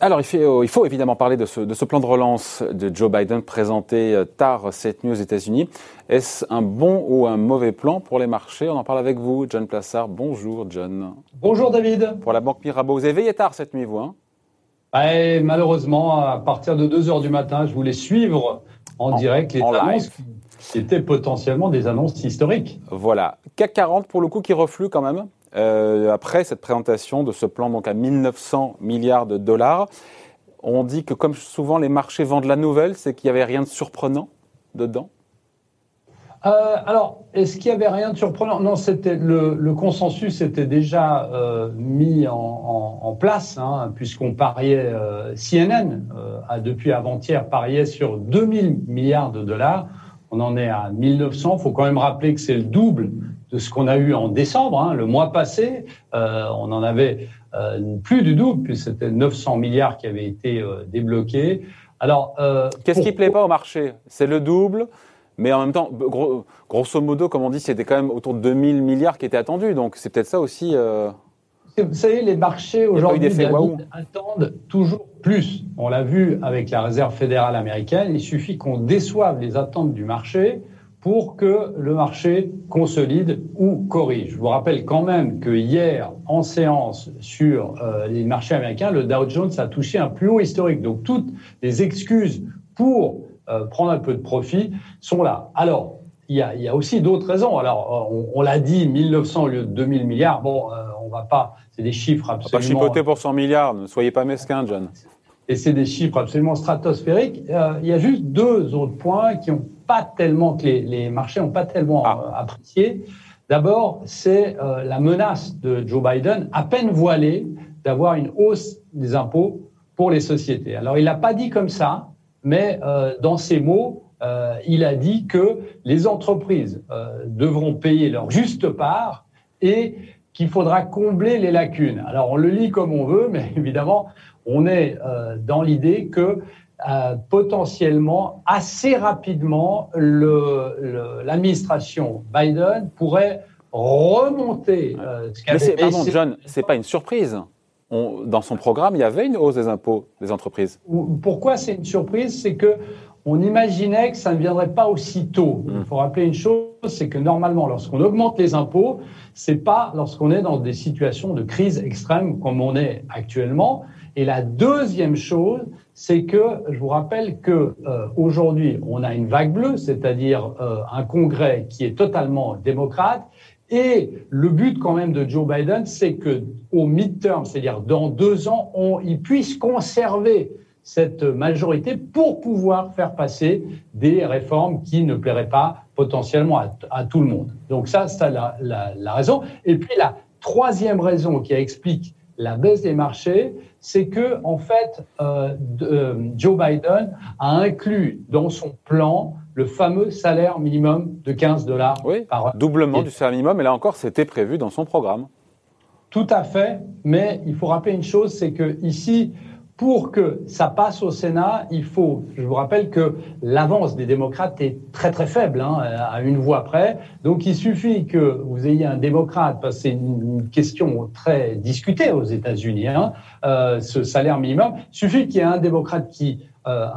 Alors, il, faut évidemment parler de ce, plan de relance de Joe Biden présenté euh, tard cette nuit aux États-Unis. Est-ce un bon ou un mauvais plan pour les marchés? On en parle avec vous, John Plassard. Bonjour, John. Bonjour, David. Pour la Banque Mirabeau, vous avez veillé tard cette nuit, vous hein? Malheureusement, à partir de 2 heures du matin, je voulais suivre en, direct les annonces qui étaient potentiellement des annonces historiques. Voilà. CAC 40, pour le coup, qui reflue quand même? Euh, après cette présentation de ce plan donc à 1900 milliards de dollars. On dit que comme souvent les marchés vendent la nouvelle, c'est qu'il n'y avait rien de surprenant dedans? Euh, alors, est-ce qu'il y avait rien de surprenant? Non, c'était le, consensus était déjà euh, mis en, place, hein, puisqu'on pariait, CNN a depuis avant-hier parié sur 2000 milliards de dollars. On en est à 1900. Il faut quand même rappeler que c'est le double de ce qu'on a eu en décembre. Hein, le mois passé, euh, on en avait euh, plus du double, puisque c'était 900 milliards qui avaient été euh, débloqués. Alors, qu'est-ce qui plaît pas au marché? C'est le double, mais en même temps, grosso modo, comme on dit, c'était quand même autour de 2000 milliards qui étaient attendus. Donc, c'est peut-être ça aussi. Vous savez, les marchés aujourd'hui attendent toujours plus. On l'a vu avec la Réserve fédérale américaine. Il suffit qu'on déçoive les attentes du marché pour que le marché consolide ou corrige. Je vous rappelle quand même que hier, en séance sur euh, les marchés américains, le Dow Jones a touché un plus haut historique. Donc toutes les excuses pour euh, prendre un peu de profit sont là. Alors, il y a, aussi d'autres raisons. Alors, euh, on, l'a dit, 1900 au lieu de 2000 milliards. Bon, on va pas, c'est des chiffres absolument. On va pas chipoter pour 100 milliards. Ne soyez pas mesquin, John. Et c'est des chiffres absolument stratosphériques. il y a juste deux autres points qui ont pas tellement que les, marchés n'ont pas tellement ah. euh, apprécié. D'abord, c'est euh, la menace de Joe Biden, à peine voilée, d'avoir une hausse des impôts pour les sociétés. Alors, il n'a pas dit comme ça, mais euh, dans ses mots, il a dit que les entreprises devront payer leur juste part et qu'il faudra combler les lacunes. Alors, on le lit comme on veut, mais évidemment, on est dans l'idée que euh, potentiellement, assez rapidement, l'administration Biden pourrait remonter euh, ce Mais pardon, John, c'est pas une surprise. dans son programme, il y avait une hausse des impôts des entreprises. Pourquoi c'est une surprise? C'est que on imaginait que ça ne viendrait pas aussitôt. Il hmm. faut rappeler une chose, c'est que normalement, lorsqu'on augmente les impôts, c'est pas lorsqu'on est dans des situations de crise extrême comme on est actuellement. Et la deuxième chose, c'est que je vous rappelle que euh, aujourd'hui on a une vague bleue, c'est-à-dire euh, un Congrès qui est totalement démocrate. Et le but quand même de Joe Biden, c'est que au midterm, c'est-à-dire dans deux ans, on, il puisse conserver cette majorité pour pouvoir faire passer des réformes qui ne plairaient pas potentiellement à, tout le monde. Donc ça, c'est la, la, la raison. Et puis la troisième raison qui explique la baisse des marchés, c'est que en fait, euh, euh, Joe Biden a inclus dans son plan le fameux salaire minimum de 15 dollars par heure. Doublement du salaire minimum, et là encore, c'était prévu dans son programme. Tout à fait, mais il faut rappeler une chose, c'est que ici, pour que ça passe au Sénat, il faut, je vous rappelle que l'avance des démocrates est très très faible, hein, à une voix près. Donc il suffit que vous ayez un démocrate, parce que c'est une question très discutée aux États-Unis, hein, euh, ce salaire minimum, il suffit qu'il y ait un démocrate qui euh,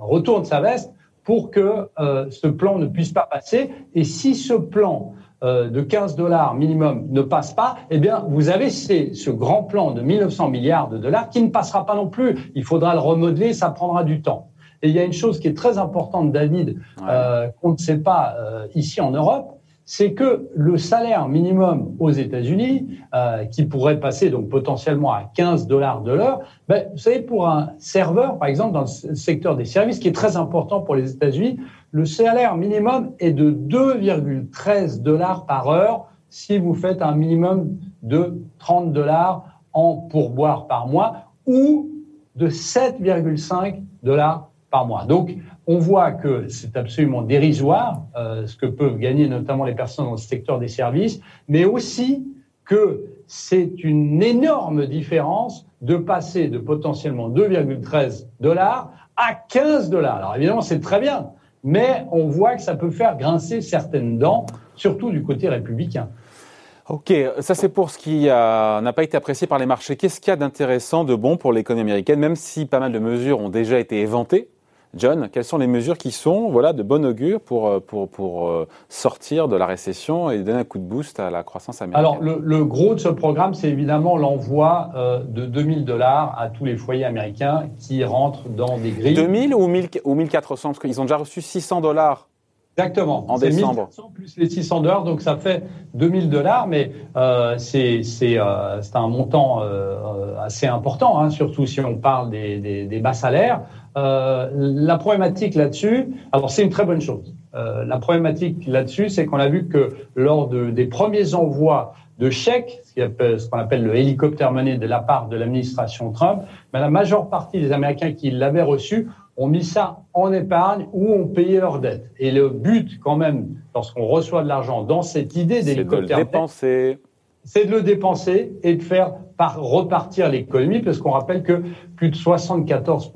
retourne sa veste pour que euh, ce plan ne puisse pas passer. Et si ce plan euh, de 15 dollars minimum ne passe pas, eh bien, vous avez ce grand plan de 1900 milliards de dollars qui ne passera pas non plus. Il faudra le remodeler, ça prendra du temps. Et il y a une chose qui est très importante, David, euh, qu'on ne sait pas euh, ici en Europe, c'est que le salaire minimum aux États-Unis, qui pourrait passer donc potentiellement à 15 dollars de l'heure, ben, vous savez, pour un serveur, par exemple, dans le secteur des services, qui est très important pour les États-Unis, le salaire minimum est de 2,13 dollars par heure si vous faites un minimum de 30 dollars en pourboire par mois ou de 7,5 dollars par mois. Donc, on voit que c'est absolument dérisoire euh, ce que peuvent gagner notamment les personnes dans le secteur des services, mais aussi que c'est une énorme différence de passer de potentiellement 2,13 dollars à 15 dollars. Alors évidemment, c'est très bien, mais on voit que ça peut faire grincer certaines dents, surtout du côté républicain. Ok, ça c'est pour ce qui n'a pas été apprécié par les marchés. Qu'est-ce qu'il y a d'intéressant, de bon pour l'économie américaine, même si pas mal de mesures ont déjà été éventées? John, quelles sont les mesures qui sont voilà, de bon augure pour, euh, pour, pour euh, sortir de la récession et donner un coup de boost à la croissance américaine? Alors, le, gros de ce programme, c'est évidemment l'envoi euh, de 2000 dollars à tous les foyers américains qui rentrent dans des grilles. 2000 ou, 1000, ou 1400 Parce qu'ils ont déjà reçu 600 dollars Exactement. En décembre. plus les 600 dollars, donc ça fait 2000 dollars, mais euh, c'est euh, un montant euh, assez important, hein, surtout si on parle des, des, des bas salaires. Euh, la problématique là-dessus, alors c'est une très bonne chose. Euh, la problématique là-dessus, c'est qu'on a vu que lors de, des premiers envois de chèques, ce qu'on appelle le hélicoptère money de la part de l'administration Trump, mais la majeure partie des Américains qui l'avaient reçu ont mis ça en épargne ou ont payé leurs dettes. Et le but, quand même, lorsqu'on reçoit de l'argent dans cette idée d'hélicoptère, c'est de le dépenser et de faire par repartir l'économie, parce qu'on rappelle que plus de 74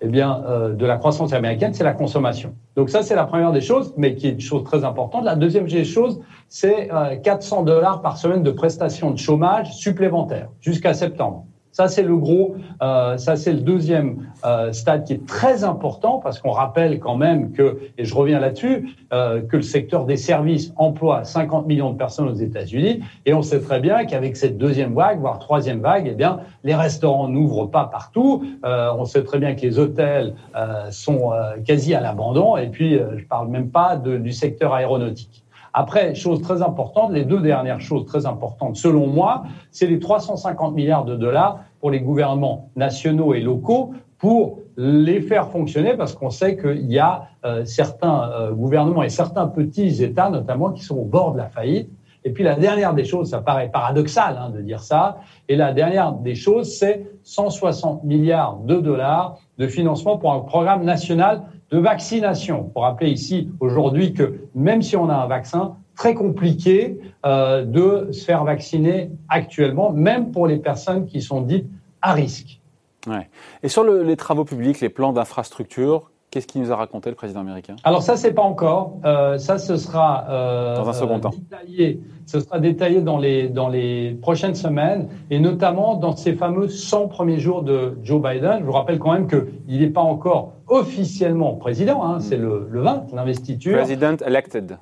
eh bien, euh, de la croissance américaine, c'est la consommation. Donc ça, c'est la première des choses, mais qui est une chose très importante. La deuxième des choses, c'est 400 euh, dollars par semaine de prestations de chômage supplémentaires jusqu'à septembre. Ça, c'est le gros, euh, ça, c'est le deuxième euh, stade qui est très important parce qu'on rappelle quand même que, et je reviens là-dessus, euh, que le secteur des services emploie 50 millions de personnes aux États-Unis et on sait très bien qu'avec cette deuxième vague, voire troisième vague, eh bien, les restaurants n'ouvrent pas partout. Euh, on sait très bien que les hôtels euh, sont euh, quasi à l'abandon et puis je parle même pas de, du secteur aéronautique. Après, chose très importante, les deux dernières choses très importantes, selon moi, c'est les 350 milliards de dollars pour les gouvernements nationaux et locaux pour les faire fonctionner parce qu'on sait qu'il y a euh, certains euh, gouvernements et certains petits États notamment qui sont au bord de la faillite. Et puis la dernière des choses, ça paraît paradoxal hein, de dire ça, et la dernière des choses, c'est 160 milliards de dollars de financement pour un programme national de vaccination. Pour rappeler ici aujourd'hui que même si on a un vaccin, très compliqué euh, de se faire vacciner actuellement, même pour les personnes qui sont dites à risque. Ouais. Et sur le, les travaux publics, les plans d'infrastructure, Qu'est-ce qu'il nous a raconté le président américain? Alors ça, c'est pas encore. Euh, ça, ce sera euh, dans un second temps. Détaillé. Ce sera détaillé dans les dans les prochaines semaines et notamment dans ces fameux 100 premiers jours de Joe Biden. Je vous rappelle quand même que il n'est pas encore officiellement président. Hein, C'est le, le 20, l'investiture. President elected.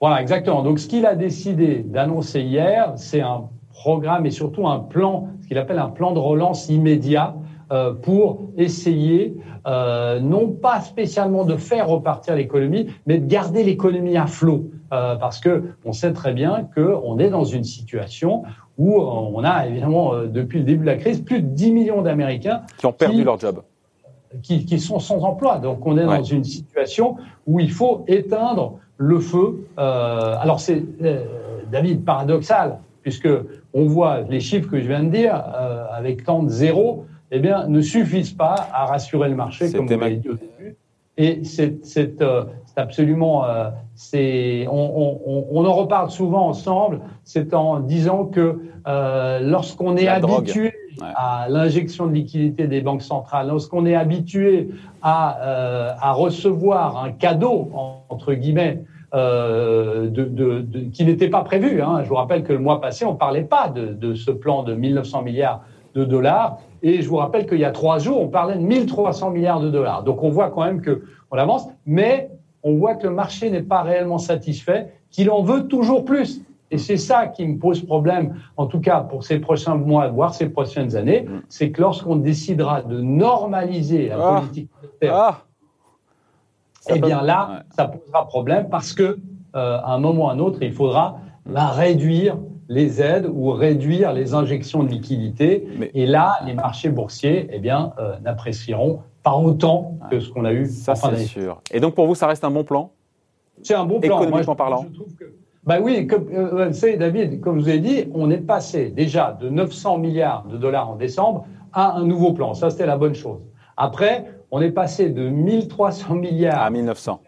Voilà, exactement. Donc, ce qu'il a décidé d'annoncer hier, c'est un programme et surtout un plan, ce qu'il appelle un plan de relance immédiat euh, pour essayer euh, non pas spécialement de faire repartir l'économie, mais de garder l'économie à flot, euh, parce que on sait très bien qu'on est dans une situation où on a évidemment depuis le début de la crise plus de 10 millions d'Américains qui ont perdu leur job, qui, qui, sont sans emploi. Donc on est dans une situation où il faut éteindre le feu. alors c'est David paradoxal puisque on voit les chiffres que je viens de dire avec tant de zéros eh bien, ne suffisent pas à rassurer le marché, comme vous l'avez dit au début. Et c'est euh, absolument, euh, c'est, on, on, on, en reparle souvent ensemble. C'est en disant que euh, lorsqu'on est habitué à l'injection de liquidité des banques centrales, lorsqu'on est habitué à, euh, à recevoir un cadeau entre guillemets euh, de, de, de, qui n'était pas prévu. Hein. Je vous rappelle que le mois passé, on parlait pas de, de ce plan de 1900 milliards de dollars. Et je vous rappelle qu'il y a trois jours, on parlait de 1300 milliards de dollars. Donc on voit quand même qu'on avance, mais on voit que le marché n'est pas réellement satisfait, qu'il en veut toujours plus. Et c'est ça qui me pose problème, en tout cas pour ces prochains mois, voire ces prochaines années, mm. c'est que lorsqu'on décidera de normaliser la ah. politique monétaire, ah. eh bien là, ça posera problème parce que euh, à un moment ou à un autre, il faudra la réduire les aides ou réduire les injections de liquidités. Et là, les marchés boursiers eh bien, euh, n'apprécieront pas autant que ce qu'on a eu. Ça, c'est sûr. Et donc, pour vous, ça reste un bon plan? C'est un bon plan. Économiquement parlant bah oui, comme, euh, vous savez, David, comme je vous ai dit, on est passé déjà de 900 milliards de dollars en décembre à un nouveau plan. Ça, c'était la bonne chose. Après, on est passé de 1300 milliards... À 1900.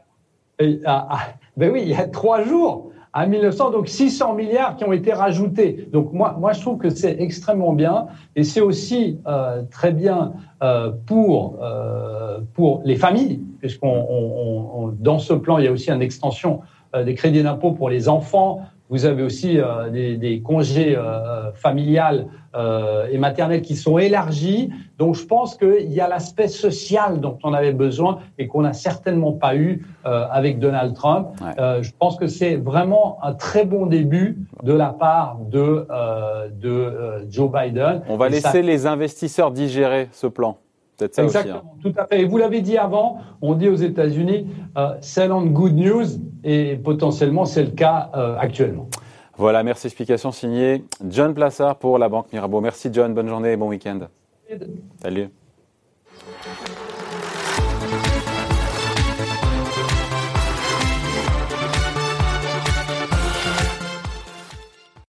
ben oui, il y a trois jours à 1900, donc 600 milliards qui ont été rajoutés. Donc moi, moi je trouve que c'est extrêmement bien et c'est aussi euh, très bien euh, pour euh, pour les familles, puisqu'on on, on, dans ce plan il y a aussi une extension euh, des crédits d'impôt pour les enfants, vous avez aussi euh, des, congés euh, familiales euh, et maternels qui sont élargis. Donc, je pense qu'il y a l'aspect social dont on avait besoin et qu'on n'a certainement pas eu avec Donald Trump. je pense que c'est vraiment un très bon début de la part de, de Joe Biden. On va laisser les investisseurs digérer ce plan. Ça hein. Exactement, tout à fait. Et vous l'avez dit avant, on dit aux États-Unis, sell on good news, et potentiellement c'est le cas euh, actuellement. Voilà, merci. Explication signée John Plassard pour la Banque Mirabeau. Merci John, bonne journée et bon week-end. Salut.